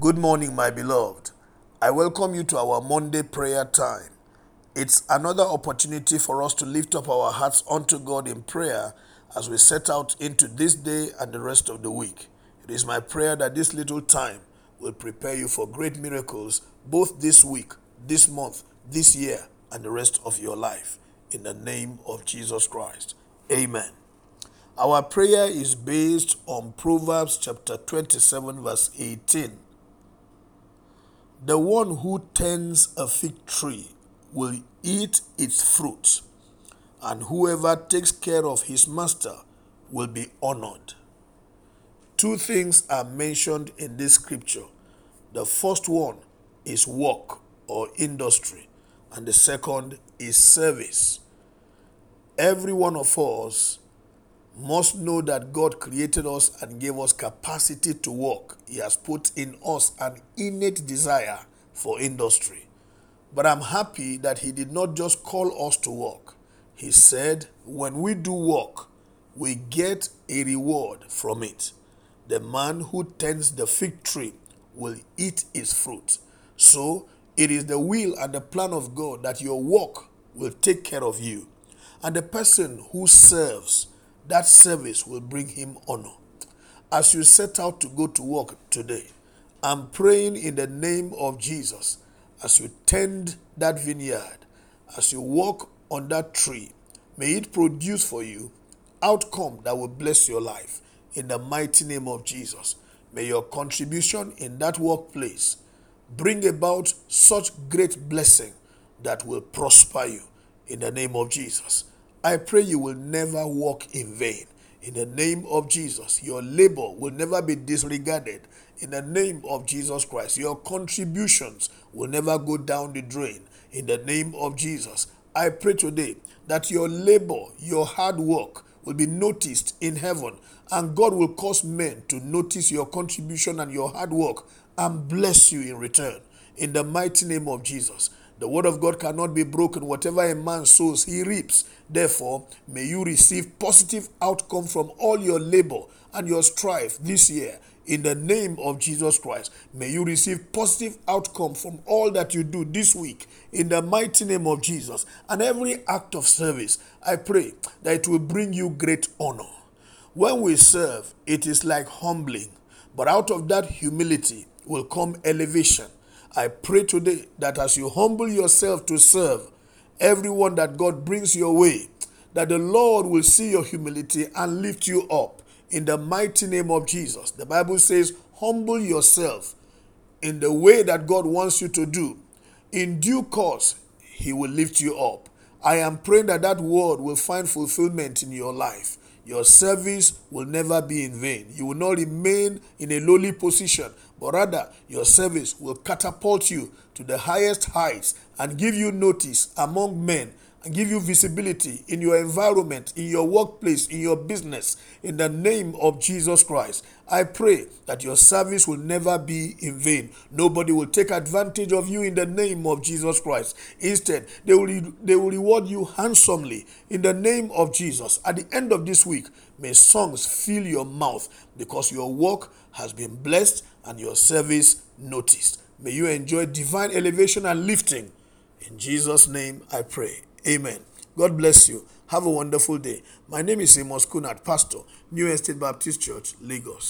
Good morning, my beloved. I welcome you to our Monday prayer time. It's another opportunity for us to lift up our hearts unto God in prayer as we set out into this day and the rest of the week. It is my prayer that this little time will prepare you for great miracles both this week, this month, this year, and the rest of your life. In the name of Jesus Christ. Amen. Our prayer is based on Proverbs chapter 27, verse 18. The one who tends a fig tree will eat its fruit, and whoever takes care of his master will be honored. Two things are mentioned in this scripture. The first one is work or industry, and the second is service. Every one of us must know that God created us and gave us capacity to work. He has put in us an innate desire for industry. But I'm happy that He did not just call us to work. He said, when we do work, we get a reward from it. The man who tends the fig tree will eat its fruit. So it is the will and the plan of God that your work will take care of you. And the person who serves, that service will bring him honor. As you set out to go to work today, I'm praying in the name of Jesus as you tend that vineyard, as you walk on that tree, may it produce for you outcome that will bless your life in the mighty name of Jesus. May your contribution in that workplace bring about such great blessing that will prosper you in the name of Jesus. I pray you will never walk in vain. In the name of Jesus, your labor will never be disregarded. In the name of Jesus Christ, your contributions will never go down the drain. In the name of Jesus, I pray today that your labor, your hard work will be noticed in heaven, and God will cause men to notice your contribution and your hard work and bless you in return. In the mighty name of Jesus. The word of God cannot be broken. Whatever a man sows, he reaps. Therefore, may you receive positive outcome from all your labor and your strife this year. In the name of Jesus Christ, may you receive positive outcome from all that you do this week. In the mighty name of Jesus, and every act of service, I pray that it will bring you great honor. When we serve, it is like humbling, but out of that humility will come elevation. I pray today that as you humble yourself to serve everyone that God brings your way, that the Lord will see your humility and lift you up in the mighty name of Jesus. The Bible says, humble yourself in the way that God wants you to do. In due course, He will lift you up. I am praying that that word will find fulfillment in your life. Your service will never be in vain. You will not remain in a lowly position, but rather your service will catapult you to the highest heights and give you notice among men give you visibility in your environment, in your workplace, in your business, in the name of Jesus Christ. I pray that your service will never be in vain. Nobody will take advantage of you in the name of Jesus Christ. Instead, they will, they will reward you handsomely in the name of Jesus. At the end of this week, may songs fill your mouth because your work has been blessed and your service noticed. May you enjoy divine elevation and lifting. In Jesus' name I pray. Amen. God bless you. Have a wonderful day. My name is Amos Kunat, Pastor, New Estate Baptist Church, Lagos.